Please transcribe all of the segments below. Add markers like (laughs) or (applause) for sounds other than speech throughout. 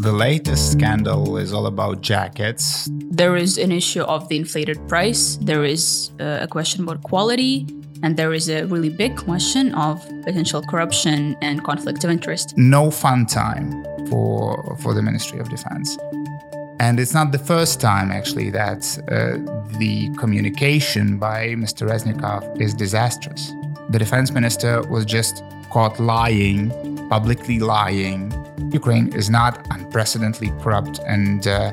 The latest scandal is all about jackets. There is an issue of the inflated price, there is uh, a question about quality, and there is a really big question of potential corruption and conflict of interest. No fun time for, for the Ministry of Defense. And it's not the first time, actually, that uh, the communication by Mr. Reznikov is disastrous. The defense minister was just caught lying, publicly lying. Ukraine is not unprecedentedly corrupt and uh,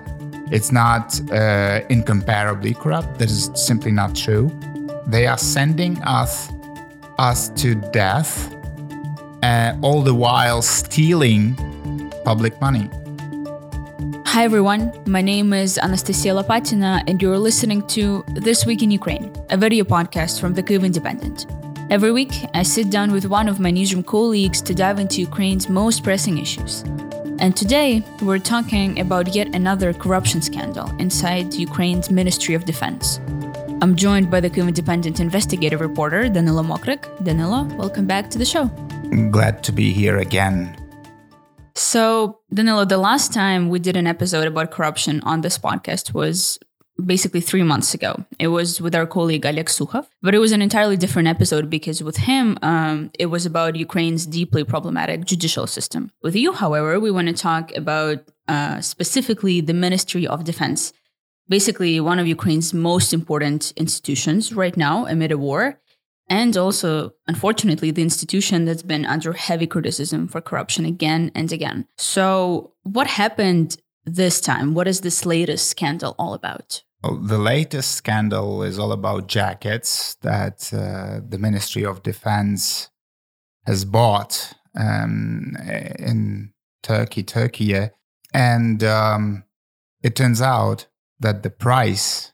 it's not uh, incomparably corrupt. That is simply not true. They are sending us us to death, uh, all the while stealing public money. Hi everyone, my name is Anastasiia Lapatina, and you're listening to This Week in Ukraine, a video podcast from the Kyiv Independent. Every week, I sit down with one of my newsroom colleagues to dive into Ukraine's most pressing issues. And today, we're talking about yet another corruption scandal inside Ukraine's Ministry of Defense. I'm joined by the Kyiv Independent investigative reporter, Danylo Mokryk. Danylo, welcome back to the show. Glad to be here again. So, Danylo, the last time we did an episode about corruption on this podcast was basically three months ago. It was with our colleague Oleg Sukhov, but it was an entirely different episode because with him, um, it was about Ukraine's deeply problematic judicial system. With you, however, we want to talk about uh, specifically the Ministry of Defense, basically one of Ukraine's most important institutions right now amid a war and also, unfortunately, the institution that's been under heavy criticism for corruption again and again. So, what happened this time? What is this latest scandal all about? Well, the latest scandal is all about jackets that uh, the Ministry of Defense has bought um, in Turkey, Turkey, and um, it turns out that the price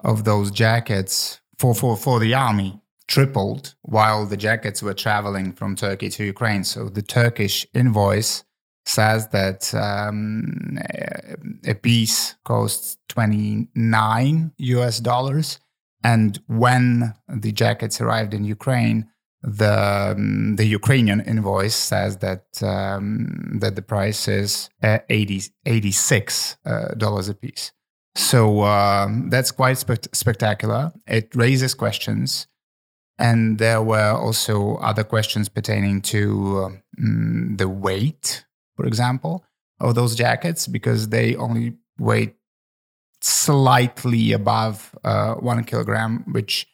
of those jackets for, for, for the army tripled while the jackets were traveling from Turkey to Ukraine. So the Turkish invoice says that um, a piece costs 29 US dollars. And when the jackets arrived in Ukraine, the um, the Ukrainian invoice says that um, that the price is uh, 80, 86 uh, dollars a piece. So um, that's quite spe- spectacular. It raises questions and there were also other questions pertaining to um, the weight, for example, of those jackets, because they only weigh slightly above uh, one kilogram, which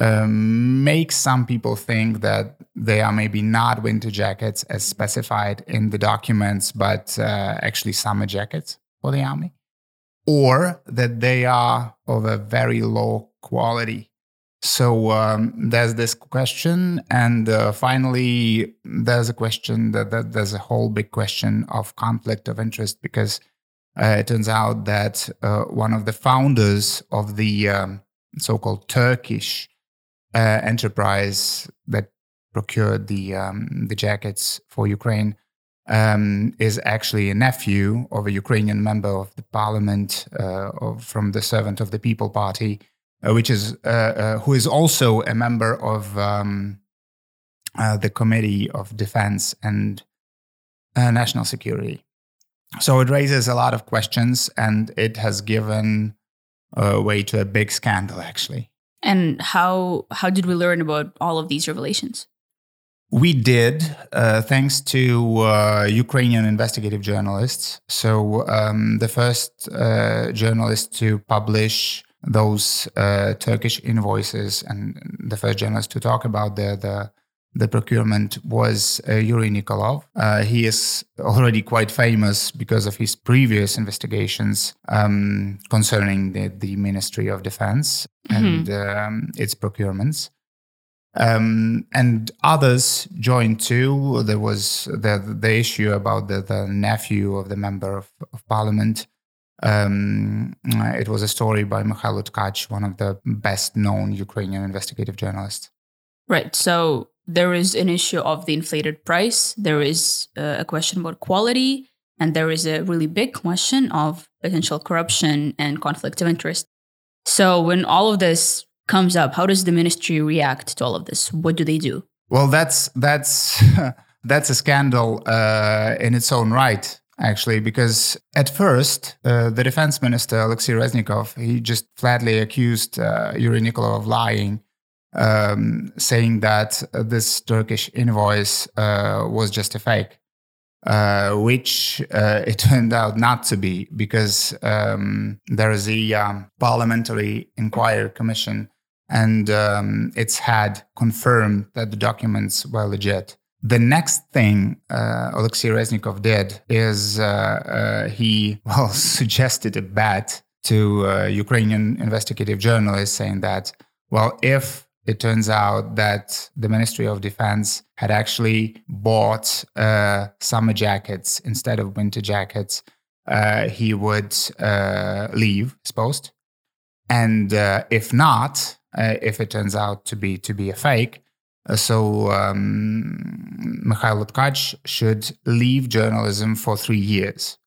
um, makes some people think that they are maybe not winter jackets as specified in the documents, but uh, actually summer jackets for the army, or that they are of a very low quality so um, there's this question, and uh, finally, there's a question that, that, there's a whole big question of conflict of interest because uh, it turns out that uh, one of the founders of the um, so-called Turkish uh, enterprise that procured the um, the jackets for Ukraine um, is actually a nephew of a Ukrainian member of the parliament uh, of, from the Servant of the People Party which is uh, uh, who is also a member of um, the Committee of Defense and National Security. So it raises a lot of questions, and it has given way to a big scandal, actually. And how how did we learn about all of these revelations? We did, uh, thanks to uh, Ukrainian investigative journalists. So, um, the first uh, journalist to publish those uh, Turkish invoices, and the first journalist to talk about the the, the procurement was uh, Yuri Nikolov. Uh, he is already quite famous because of his previous investigations um, concerning the, the Ministry of Defense mm-hmm. and um, its procurements. Um, and others joined too. There was the the issue about the, the nephew of the member of, of parliament um, it was a story by Mikhailo Tkach, one of the best known Ukrainian investigative journalists. Right. So there is an issue of the inflated price, there is uh, a question about quality, and there is a really big question of potential corruption and conflict of interest. So when all of this comes up, how does the ministry react to all of this? What do they do? Well, that's that's (laughs) that's a scandal uh, in its own right, actually, because at first uh, the defense minister Alexei Reznikov he just flatly accused uh, Yuri Nikolov of lying, um, saying that this Turkish invoice uh, was just a fake. Uh, which uh, it (laughs) turned out not to be because um, there is a um, parliamentary inquiry commission and um, it's had confirmed that the documents were legit. The next thing uh, Alexei Reznikov did is uh, uh, he (laughs) well suggested a bet to uh, Ukrainian investigative journalists, saying that well, if it turns out that the Ministry of Defense had actually bought uh, summer jackets instead of winter jackets, uh, he would leave his post. And if not, if it turns out to be to be a fake. So um, Mikhail Tkach should leave journalism for three years,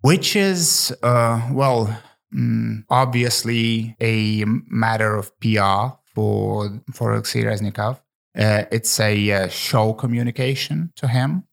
which is uh, well, mm, obviously a matter of PR for for Alexei Reznikov. Uh, it's a uh, show communication to him,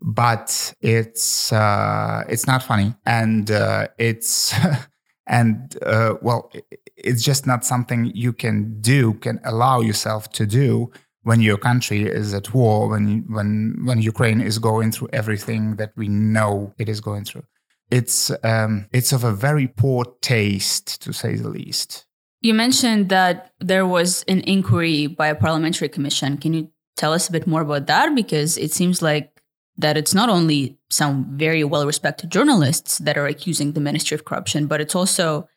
but it's uh, it's not funny, and uh, it's (laughs) and uh, well it's just not something you can do can allow yourself to do when your country is at war when when when ukraine is going through everything that we know it is going through. It's um, it's of a very poor taste to say the least. You mentioned that there was an inquiry by a parliamentary commission. Can you tell us a bit more about that? Because it seems like that it's not only some very well respected journalists that are accusing the Ministry of Corruption, but it's also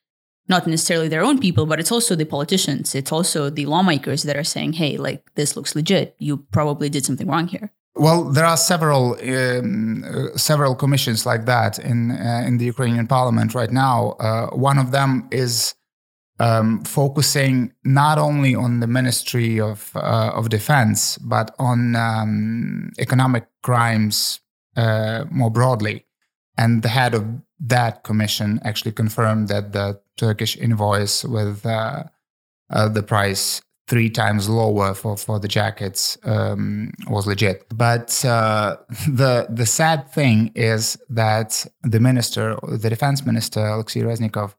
not necessarily their own people, but it's also the politicians. It's also the lawmakers that are saying, hey, like, this looks legit. You probably did something wrong here. Well, there are several um, uh, several commissions like that in uh, in the Ukrainian parliament right now. Uh, one of them is um, focusing not only on the Ministry of uh, of Defense but on um, economic crimes uh, more broadly. And the head of that commission actually confirmed that the Turkish invoice with uh, uh the price three times lower for, for the jackets um, was legit. But uh, (laughs) the the sad thing is that the minister, the defense minister Alexei Reznikov,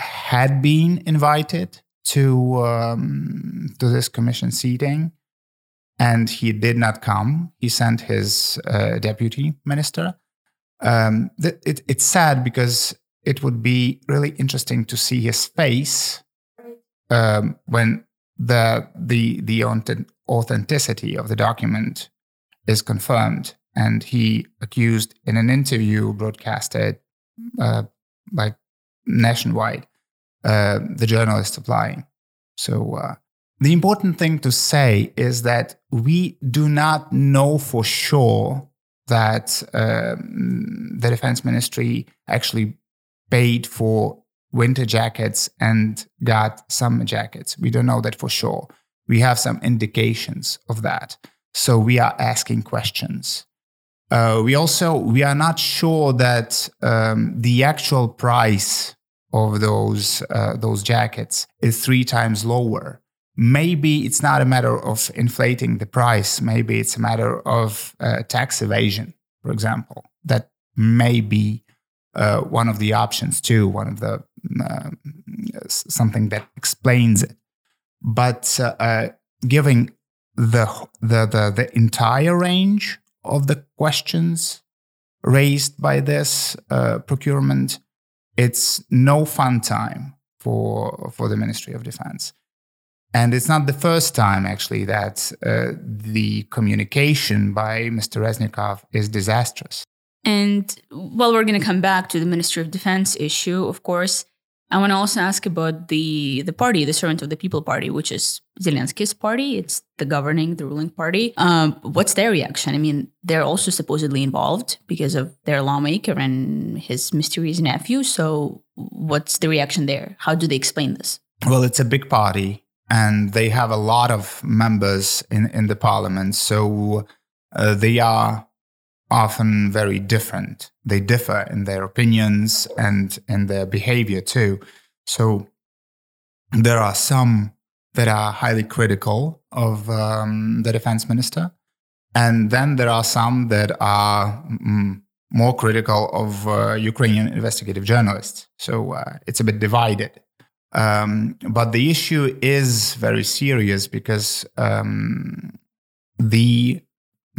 had been invited to um, to this commission seating, and he did not come. He sent his uh, deputy minister. Um, th- it, it's sad because it would be really interesting to see his face um, when the the the authenticity of the document is confirmed, and he accused in an interview broadcasted uh, like nationwide uh, the journalist applying. So uh, the important thing to say is that we do not know for sure that um, the defense ministry actually paid for winter jackets and got summer jackets. We don't know that for sure. We have some indications of that. So we are asking questions. Uh, we also we are not sure that um, the actual price of those uh, those jackets is three times lower. Maybe it's not a matter of inflating the price. Maybe it's a matter of uh, tax evasion, for example. That may be uh, one of the options too. One of the uh, something that explains it. But uh, uh, giving the, the the the entire range of the questions raised by this procurement it's no fun time for for the Ministry of Defense. And it's not the first time, actually, that uh, the communication by Mr. Reznikov is disastrous. And well, we're going to come back to the Ministry of Defense issue, of course. I want to also ask about the the party, the Servant of the People Party, which is Zelensky's party. It's the governing, the ruling party. Um, what's their reaction? I mean, they're also supposedly involved because of their lawmaker and his mysterious nephew. So, what's the reaction there? How do they explain this? Well, it's a big party, and they have a lot of members in in the parliament. So uh, they are often very different. They differ in their opinions and in their behavior too. So there are some that are highly critical of um, the defense minister. And then there are some that are mm, more critical of uh, Ukrainian investigative journalists. So uh, it's a bit divided. Um, but the issue is very serious because um, the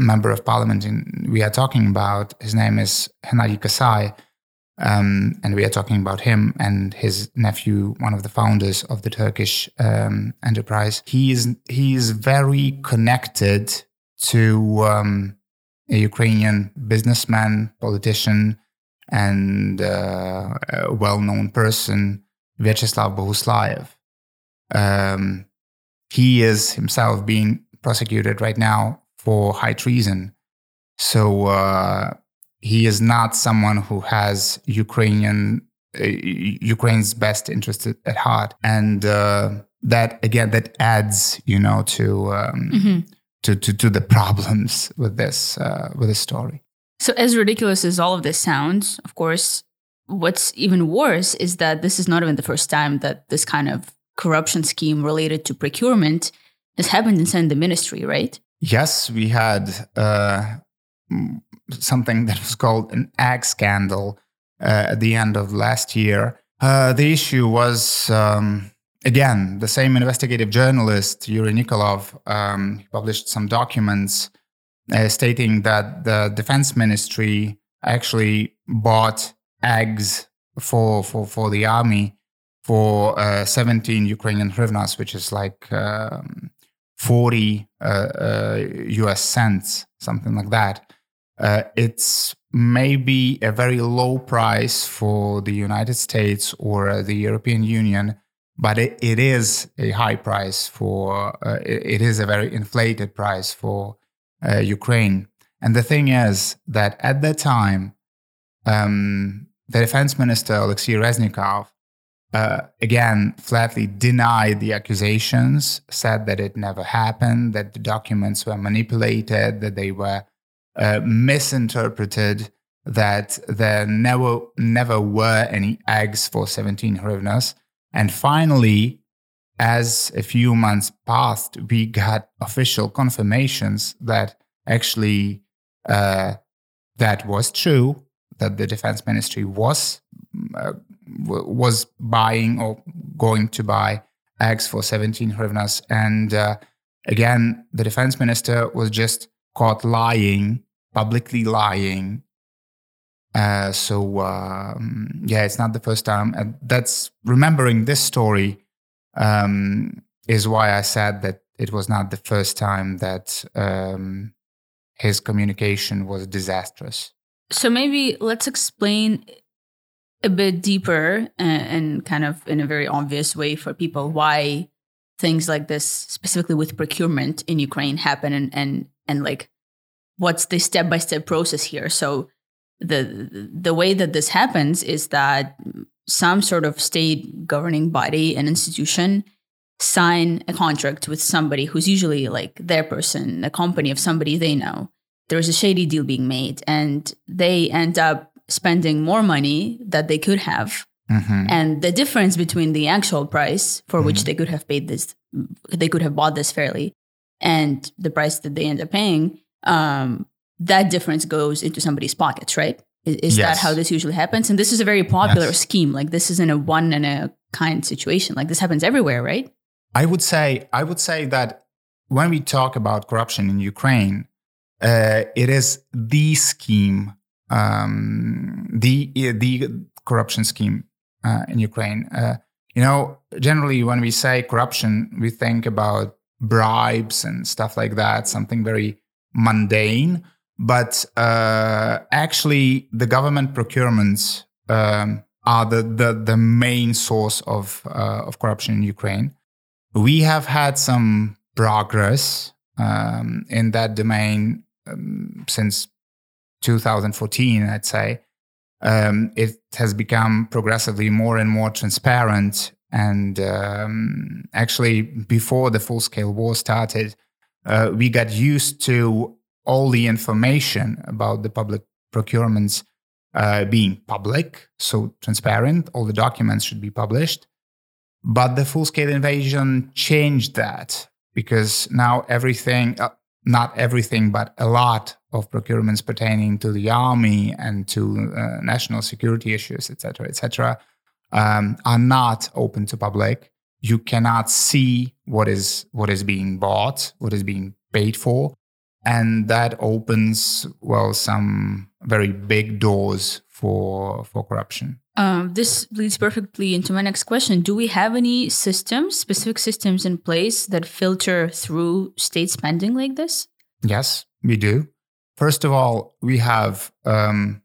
member of parliament in, we are talking about, his name is Hennady Kasai, um, and we are talking about him and his nephew, one of the founders of the Turkish um, enterprise. He is he is very connected to um, a Ukrainian businessman, politician, and uh, well-known person, Vyacheslav Bohuslayev. Um, he is himself being prosecuted right now for high treason. So uh, he is not someone who has Ukrainian uh, Ukraine's best interest at heart, and uh, that again that adds, you know, to, um, mm-hmm. to to to the problems with this uh, with this story. So, as ridiculous as all of this sounds, of course, what's even worse is that this is not even the first time that this kind of corruption scheme related to procurement has happened inside the ministry, right? Yes, we had uh, something that was called an egg scandal uh, at the end of last year. Uh, the issue was, um, again, the same investigative journalist, Yuri Nikolov, um, published some documents uh, stating that the defense ministry actually bought eggs for, for, for the army for uh, 17 Ukrainian hryvnias, which is like um, 40 US uh, uh, cents, something like that. Uh, it's maybe a very low price for the United States or the European Union, but it, it is a high price for, it, it is a very inflated price for Ukraine. And the thing is that at that time, um, the defense minister, Alexei Reznikov, uh, again, flatly denied the accusations, said that it never happened, that the documents were manipulated, that they were uh, misinterpreted, that there never, never were any eggs for 17 hryvnias. And finally, as a few months passed, we got official confirmations that actually uh, that was true, that the defense ministry was uh, was buying or going to buy eggs for 17 hryvnias. And uh, again, the defense minister was just caught lying, publicly lying. Uh, so um, yeah, it's not the first time. And that's remembering this story um, is why I said that it was not the first time that um, his communication was disastrous. So maybe let's explain a bit deeper and, and, kind of in a very obvious way for people why things like this, specifically with procurement in Ukraine, happen and and and like what's the step by step process here. So the the way that this happens is that some sort of state governing body and institution sign a contract with somebody who's usually like their person, a company of somebody they know. There's a shady deal being made, and they end up spending more money that they could have. Mm-hmm. And the difference between the actual price for mm-hmm. which they could have paid this, they could have bought this fairly, and the price that they end up paying, um, that difference goes into somebody's pockets, right? Is, is yes. that how this usually happens? And this is a very popular yes. scheme. Like this isn't a one and a kind situation. Like this happens everywhere, right? I would say I would say that when we talk about corruption in Ukraine, uh, it is the scheme um, the the corruption scheme uh, in Ukraine. Uh, you know, generally when we say corruption, we think about bribes and stuff like that, something very mundane. But uh, actually, the government procurements um, are the, the the main source of uh, of corruption in Ukraine. We have had some progress um, in that domain um, since 2014, I'd say, um, it has become progressively more and more transparent. And um, actually, before the full scale war started, uh, we got used to all the information about the public procurements uh, being public, so transparent. All the documents should be published. But the full scale invasion changed that because now everything, uh, not everything, but a lot of procurements pertaining to the army and to uh, national security issues, etc., etc., um, are not open to public. You cannot see what is what is being bought, what is being paid for, and that opens well some very big doors for for corruption. Um, this leads perfectly into my next question. Do we have any systems, specific systems in place that filter through state spending like this? Yes, we do. First of all, we have um.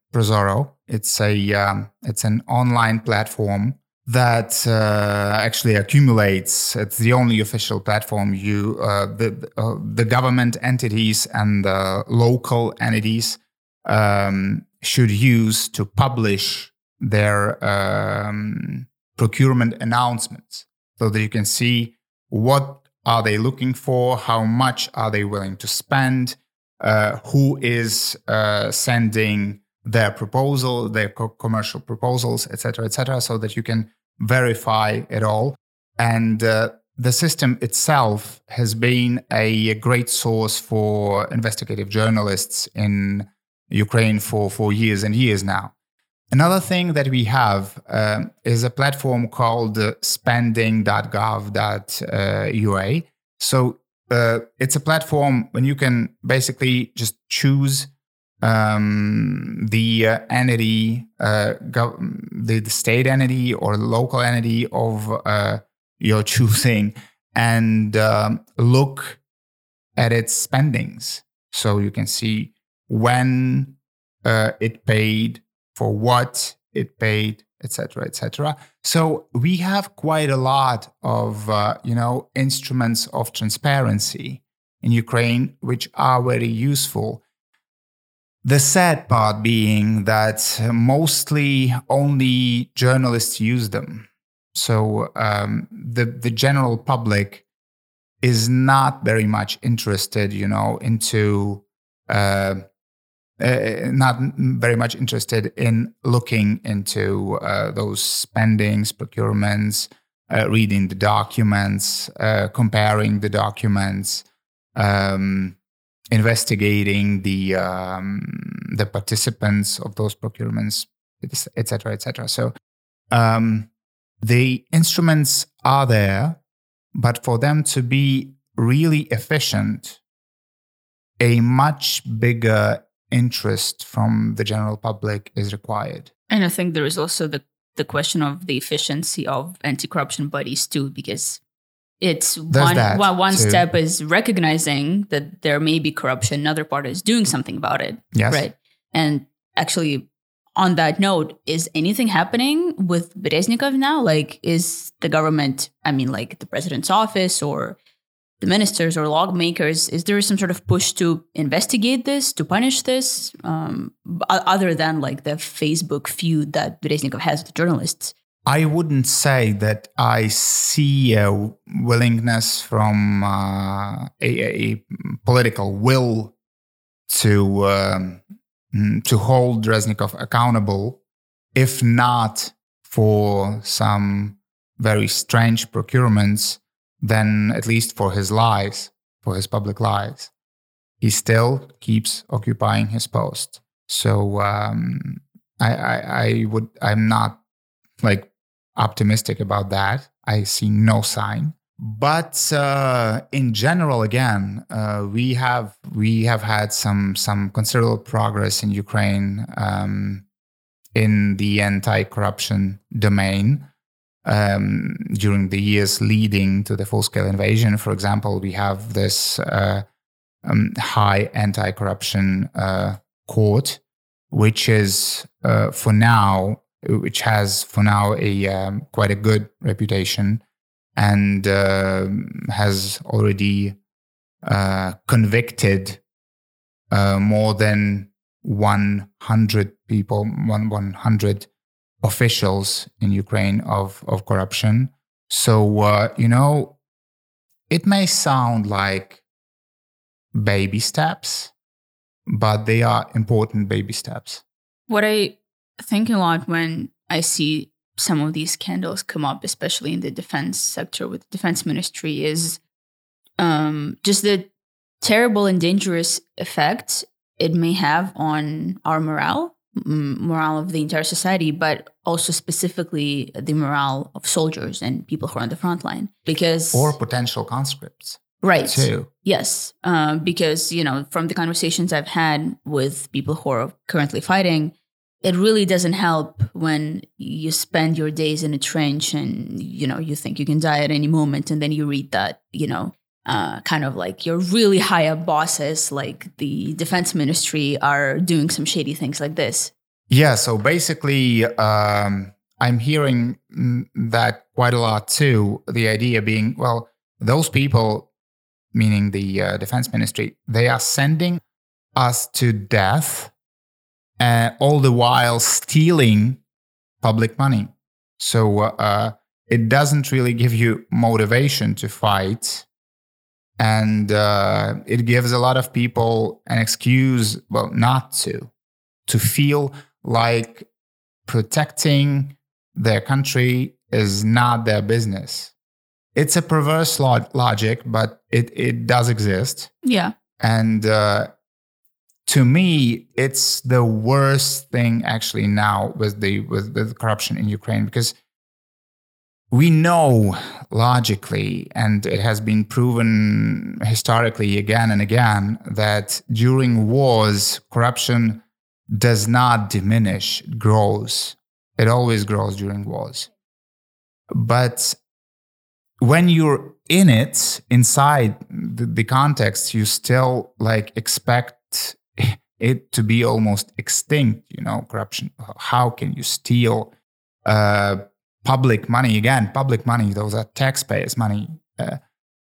It's a um, it's an online platform that uh, actually accumulates. It's the only official platform. You uh, the uh, the government entities and the local entities um, should use to publish their um, procurement announcements, so that you can see what are they looking for, how much are they willing to spend, uh, who is uh, sending their proposal, their co- commercial proposals, etc., etc., so that you can verify it all. And uh, the system itself has been a, great source for investigative journalists in Ukraine for, for years and years now. Another thing that we have um, is a platform called uh, spending.gov.ua. So uh, it's a platform when you can basically just choose um, the uh, entity, uh, gov- the, the, state entity or local entity of uh, your (laughs) choosing, and um, look at its spendings. So you can see when uh, it paid, for what it paid, etc., etc. So we have quite a lot of uh, you know instruments of transparency in Ukraine, which are very useful the sad part being that mostly only journalists use them. So um, the the general public is not very much interested, you know, into uh, uh, not very much interested in looking into uh, those spendings, procurements, uh, reading the documents, uh, comparing the documents. Um, investigating the um, the participants of those procurements, etc., etc. So um, the instruments are there, but for them to be really efficient, a much bigger interest from the general public is required. And I think there is also the the question of the efficiency of anti-corruption bodies too, because it's one, one, one step is recognizing that there may be corruption another part is doing something about it yes. right and actually on that note is anything happening with Bereznikov now like is the government i mean like the president's office or the ministers or lawmakers is there some sort of push to investigate this to punish this um, other than like the facebook feud that Bereznikov has with journalists? I wouldn't say that I see a willingness from uh, a, a, political will to um, to hold Reznikov accountable, if not for some very strange procurements, then at least for his lies, for his public lies. He still keeps occupying his post. So um, I, I, I would I'm not like optimistic about that. I see no sign. But uh, in general, again, uh, we have we have had some some considerable progress in Ukraine um, in the anti-corruption domain um, during the years leading to the full-scale invasion. For example, we have this uh, um, high anti-corruption uh, court, which is uh, for now which has for now a um, quite a good reputation and uh, has already uh, convicted uh, more than 100 people, one, 100 officials in Ukraine of, of corruption. So, uh, you know, it may sound like baby steps, but they are important baby steps. What I think a lot when I see some of these scandals come up, especially in the defense sector with the defense ministry, is um, just the terrible and dangerous effect it may have on our morale, morale of the entire society, but also specifically the morale of soldiers and people who are on the front line. Because or potential conscripts, right? Too. Yes, uh, because you know from the conversations I've had with people who are currently fighting, it really doesn't help when you spend your days in a trench and you know you think you can die at any moment, and then you read that you know uh, kind of like your really high up bosses, like the defense ministry, are doing some shady things like this. Yeah. So basically, um, I'm hearing that quite a lot too. The idea being, well, those people, meaning the uh, defense ministry, they are sending us to death, uh, all the while stealing public money. So uh, it doesn't really give you motivation to fight and uh, it gives a lot of people an excuse well not to to feel like protecting their country is not their business. It's a perverse log- logic but it, it does exist. Yeah. And uh, to me it's the worst thing actually now with the with, with corruption in ukraine because we know logically, and it has been proven historically again and again, that during wars, corruption does not diminish, it grows. It always grows during wars. But when you're in it, inside the, the context, you still like expect it to be almost extinct, you know, corruption. How can you steal? Uh, public money again public money those are taxpayers money. Uh,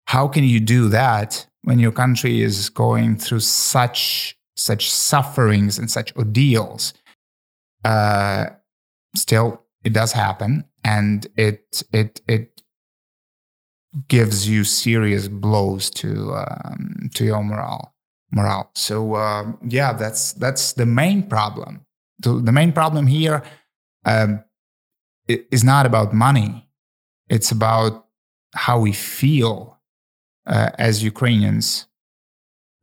how can you do that when your country is going through such such sufferings and such ordeals? Uh, still it does happen and it it it gives you serious blows to um, to your morale morale so uh, yeah that's that's the main problem. The, the main problem here um, is not about money. It's about how we feel uh, as Ukrainians.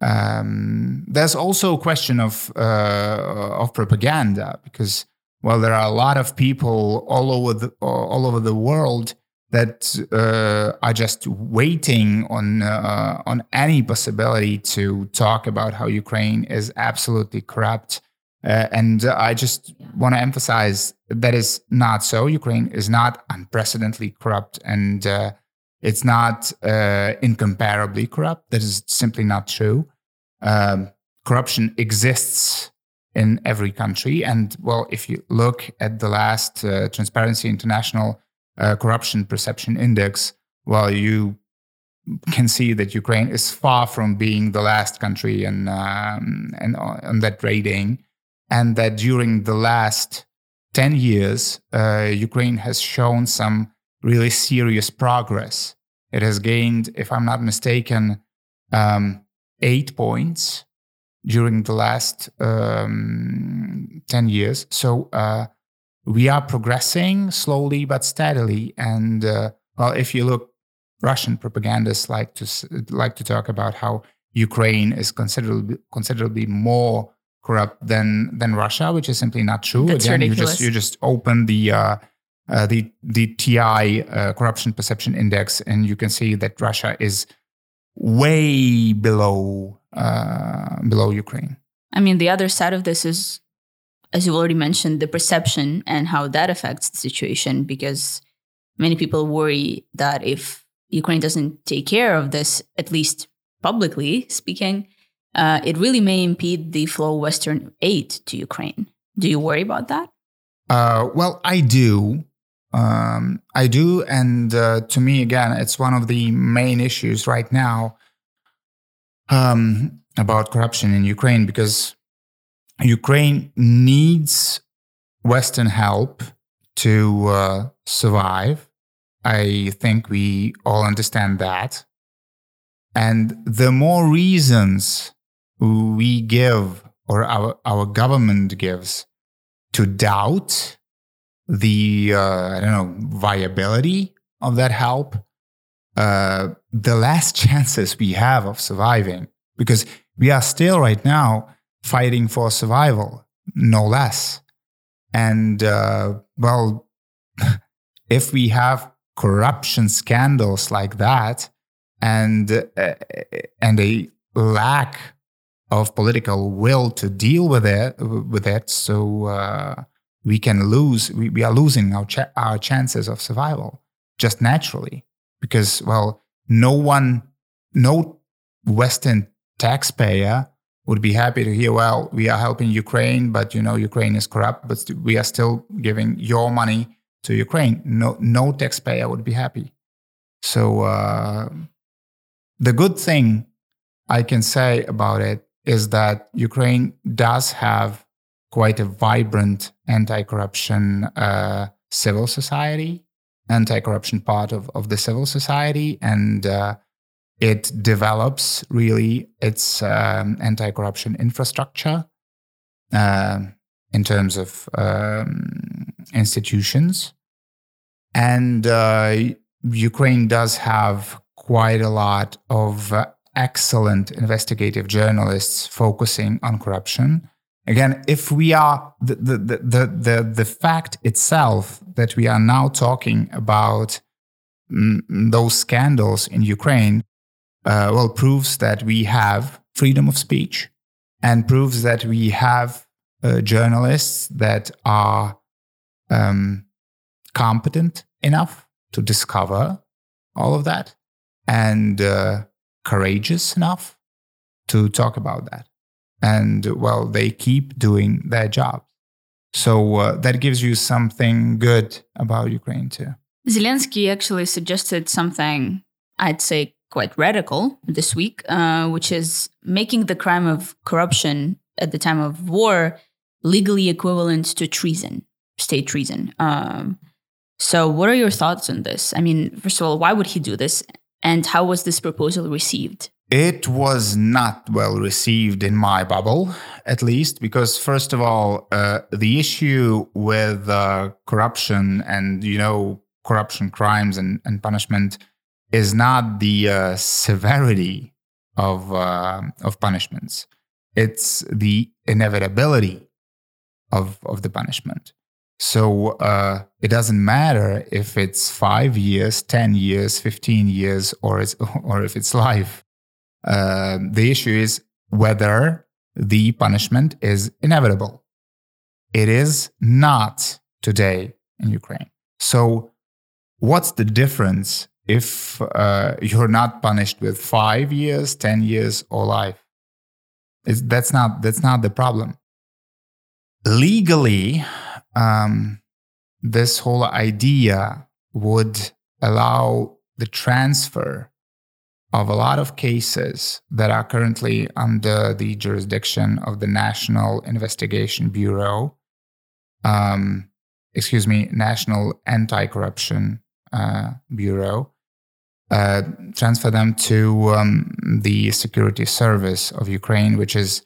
Um, there's also a question of uh, of propaganda because well, there are a lot of people all over the all over the world that uh, are just waiting on uh, on any possibility to talk about how Ukraine is absolutely corrupt uh, and I just want to emphasize that is not so. Ukraine is not unprecedentedly corrupt and uh, it's not uh, incomparably corrupt. That is simply not true. Um, corruption exists in every country. And well, if you look at the last uh, Transparency International uh, Corruption Perception Index, well, you can see that Ukraine is far from being the last country in, um, in, on that rating and that during the last 10 years, uh, Ukraine has shown some really serious progress. It has gained, if I'm not mistaken, um, eight points during the last um, 10 years. So uh, we are progressing slowly but steadily. And uh, well, if you look, Russian propagandists like to like to talk about how Ukraine is considerably considerably more corrupt than than Russia, which is simply not true. That's Again, ridiculous. you just you just open the uh, uh, the the TI uh, corruption perception index, and you can see that Russia is way below uh, below Ukraine. I mean, the other side of this is, as you already mentioned, the perception and how that affects the situation. Because many people worry that if Ukraine doesn't take care of this, at least publicly speaking, uh, it really may impede the flow of Western aid to Ukraine. Do you worry about that? Uh, well, I do. Um, I do. And uh, to me, again, it's one of the main issues right now um, about corruption in Ukraine because Ukraine needs Western help to uh, survive. I think we all understand that. And the more reasons we give or our, our government gives to doubt the uh, I don't know viability of that help, uh, the less (laughs) chances we have of surviving, because we are still right now fighting for survival, no less. And uh, well, (laughs) if we have corruption scandals like that, and uh, and a lack of political will to deal with it with it so uh, we can lose we, we are losing our our chances of survival just naturally because well no one no western taxpayer would be happy to hear well we are helping ukraine but you know ukraine is corrupt but we are still giving your money to ukraine. No no taxpayer would be happy. So uh, the good thing i can say about it is that Ukraine does have quite a vibrant anti-corruption uh, civil society, anti-corruption part of, of the civil society, and uh, it develops really its um, anti-corruption infrastructure uh, in terms of um, institutions. And uh, Ukraine does have quite a lot of uh, excellent investigative journalists focusing on corruption. Again, if we are the, the, the, the, the fact itself that we are now talking about mm, those scandals in Ukraine, uh, well, proves that we have freedom of speech and proves that we have uh, journalists that are um, competent enough to discover all of that and uh, courageous enough to talk about that. And well, they keep doing their job. So uh, that gives you something good about Ukraine too. Zelensky actually suggested something I'd say quite radical this week, uh, which is making the crime of corruption at the time of war legally equivalent to treason, state treason. Um, so, what are your thoughts on this? I mean, first of all, why would he do this? And how was this proposal received? It was not well received in my bubble, at least, because first of all, uh, the issue with uh, corruption and you know corruption crimes and, and punishment is not the uh, severity of uh, of punishments; it's the inevitability of of the punishment. So uh, it doesn't matter if it's five years, 10 years, 15 years, or, it's, (laughs) or if it's life. Uh, the issue is whether the punishment is inevitable. It is not today in Ukraine. So, what's the difference if uh, you're not punished with five years, 10 years, or life? It's, that's, not, that's not the problem. Legally, um, this whole idea would allow the transfer of a lot of cases that are currently under the jurisdiction of the National Investigation Bureau, um, excuse me, National Anti Corruption uh, Bureau, uh, transfer them to um, the Security Service of Ukraine, which is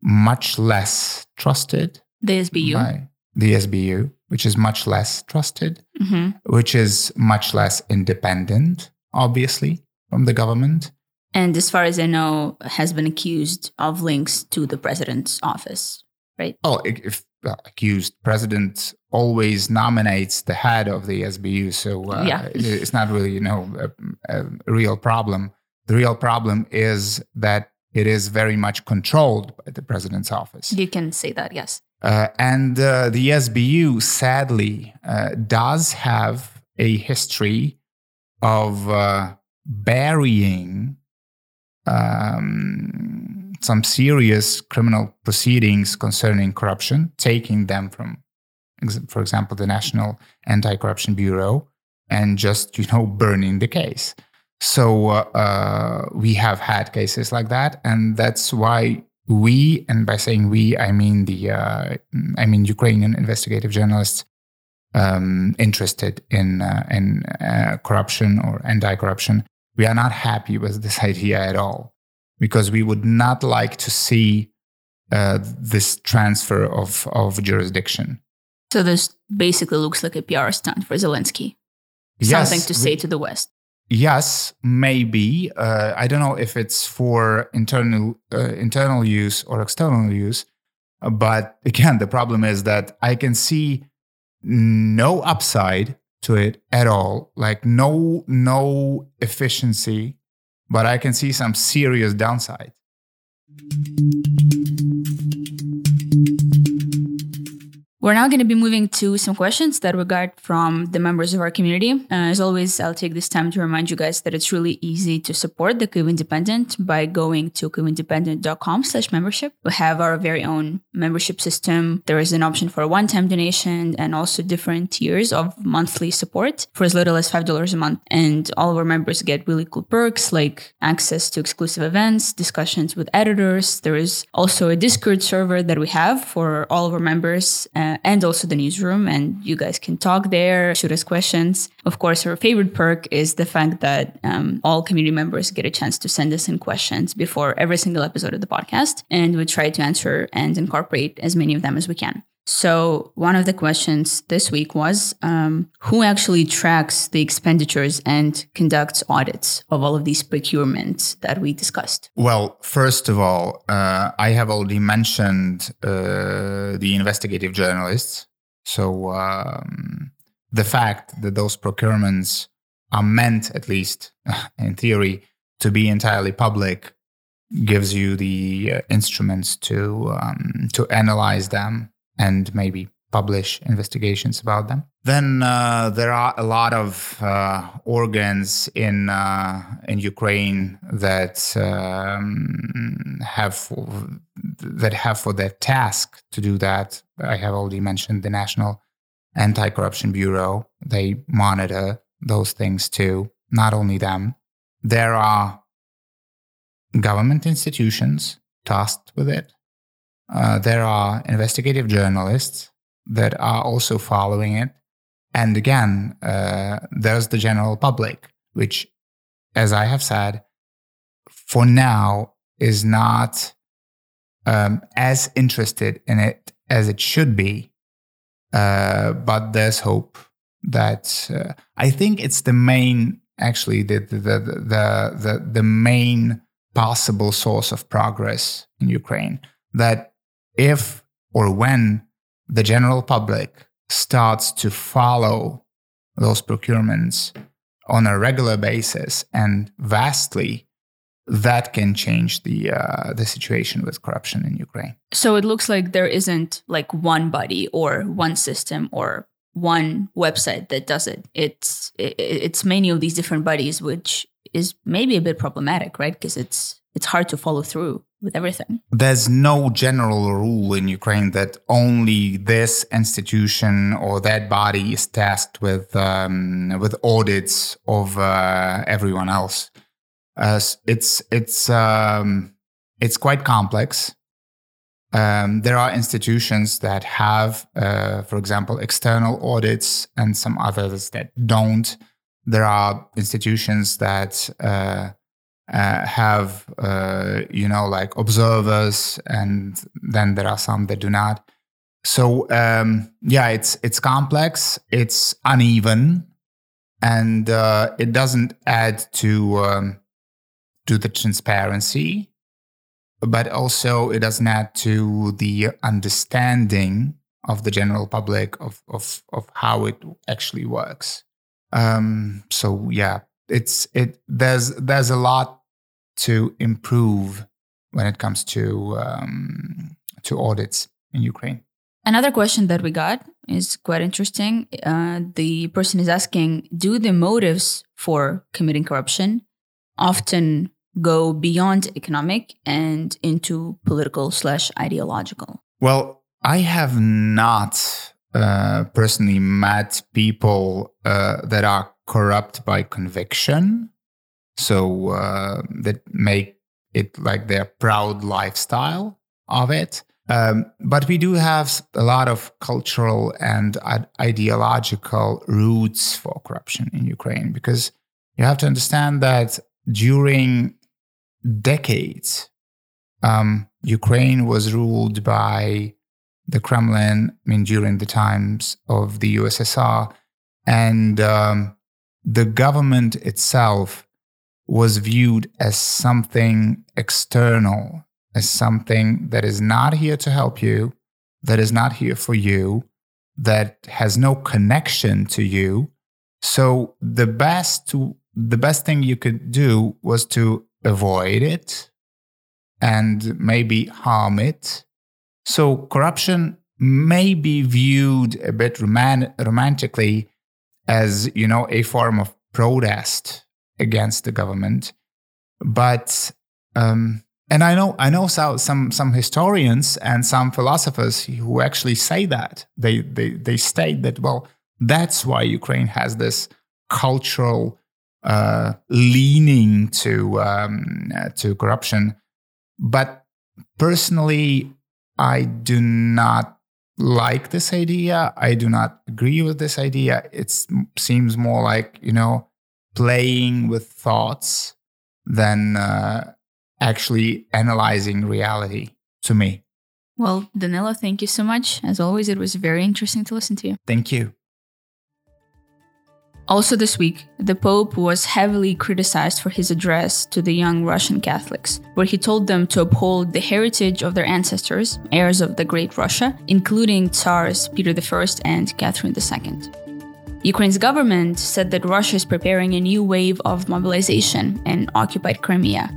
much less trusted. The SBU. By, the SBU, which is much less trusted, mm-hmm. which is much less independent, obviously, from the government. And as far as I know, has been accused of links to the president's office, right? Oh, if well, accused president always nominates the head of the SBU, so uh, yeah. it's not really you know a, a real problem. The real problem is that it is very much controlled by the president's office. You can say that, yes. Uh, and uh, the SBU, sadly, uh, does have a history of uh, burying um, some serious criminal proceedings concerning corruption, taking them from, for example, the National Anti-Corruption Bureau, and just you know burning the case. So uh, we have had cases like that, and that's why we, and by saying we, I mean the, uh, I mean Ukrainian investigative journalists um, interested in uh, in uh, corruption or anti-corruption. We are not happy with this (laughs) idea at all because we would not like to see uh, this transfer of of jurisdiction. So this basically looks like a PR stunt for Zelensky. Yes, Something to say to the West. Yes, maybe. Uh, I don't know if it's for internal uh, internal use or external use. But again, the problem is that I can see no upside to it at all. Like no no efficiency, but I can see some serious downside. We're now going to be moving to some questions that we got from the members of our community. Uh, as always, I'll take this time to remind you guys that it's really easy to support the Kyiv Independent by going to kyivindependent.com slash membership. We have our very own membership system. There is an option for a one-time donation and also different tiers of monthly support for as little as $5 a month. And all of our members get really cool perks like access to exclusive events, discussions with editors. There is also a Discord server that we have for all of our members. Uh, uh, and also the newsroom. And you guys can talk there, shoot us questions. Of course, our favorite perk is the fact that um, all community members get a chance to send us in questions before every single episode of the podcast. And we try to answer and incorporate as many of them as we can. So, one of the questions this week was um, who actually tracks the expenditures and conducts audits of all of these procurements that we discussed? Well, first of all, uh, I have already mentioned uh, the investigative journalists. So, um, the fact that those procurements are meant, at least (laughs) in theory, to be entirely public gives you the uh, instruments to um, to analyze them and maybe publish investigations about them. Then uh, there are a lot of uh, organs in uh, in Ukraine that um, have that have for their task to do that. I have already mentioned the National Anti-Corruption Bureau. They monitor those things too. Not only them, there are government institutions tasked with it uh, there are investigative journalists that are also following it. And again, uh, there's the general public, which, as I have said, for now is not um, as interested in it as it should be. Uh, but there's hope that uh, I think it's the main, actually, the, the, the, the, the, the main possible source of progress in Ukraine. That if or when the general public starts to follow those procurements on a regular basis and vastly, that can change the uh, the situation with corruption in Ukraine. So it looks like there isn't like one body or one system or one website that does it. It's it's many of these different bodies, which is maybe a bit problematic, right? Because it's it's hard to follow through with everything. There's no general rule in Ukraine that only this institution or that body is tasked with um, with audits of uh, everyone else. Uh, it's it's um, it's quite complex. Um, there are institutions that have, uh, for example, external audits, and some others that don't. There are institutions that uh, have uh, you know like observers and then there are some that do not. So um, yeah it's it's complex it's uneven and uh, it doesn't add to um, to the transparency but also it doesn't add to the understanding of the general public of of, of how it actually works. Um, so yeah it's it there's there's a lot to improve when it comes to um, to audits in Ukraine. Another question that we got is quite interesting. Uh, the person is asking Do the motives for committing corruption often go beyond economic and into political slash ideological? Well, I have not uh, personally met people uh, that are corrupt by conviction. So uh, that make it like their proud lifestyle of it. Um, but we do have a lot of cultural and ideological roots for corruption in Ukraine because you have to understand that during decades, um, Ukraine was ruled by the Kremlin, I mean, during the times of the USSR. And um, the government itself was viewed as something external, as something that is not here to help you, that is not here for you, that has no connection to you. So the best to, the best thing you could do was to avoid it and maybe harm it. So corruption may be viewed a bit roman- romantically as you know a form of protest against the government, but um, and I know I know some some historians and some philosophers who actually say that. They they they state that well that's why Ukraine has this cultural uh, leaning to um, to corruption, but personally I do not like this idea. I do not agree with this idea. It seems more like, you know, playing with thoughts than uh, actually analyzing reality to me. Well, Danylo, thank you so much. As always, it was very interesting to listen to you. Thank you. Also, this week, the Pope was heavily criticized for his address to the young Russian Catholics, where he told them to uphold the heritage of their ancestors, heirs of the Great Russia, including Tsars Peter I and Catherine II. Ukraine's government said that Russia is preparing a new wave of mobilization in occupied Crimea,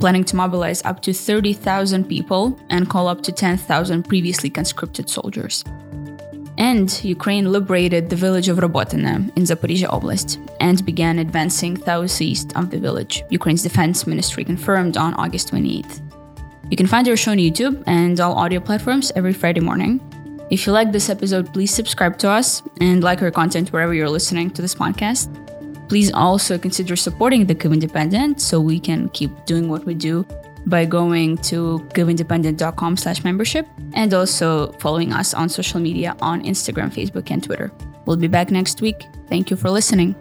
planning to mobilize up to 30,000 people and call up to 10,000 previously conscripted soldiers. And Ukraine liberated the village of Robotyne in Zaporizhia Oblast and began advancing southeast of the village, Ukraine's defense ministry confirmed on August 28th. You can find our show on YouTube and all audio platforms every Friday morning. If you like this episode, please subscribe to us and like our content wherever you're listening to this podcast. Please also consider supporting the Kyiv Independent so we can keep doing what we do by going to kyivindependent.com slash membership and also following us on social media on Instagram, Facebook, and Twitter. We'll be back next week. Thank you for listening.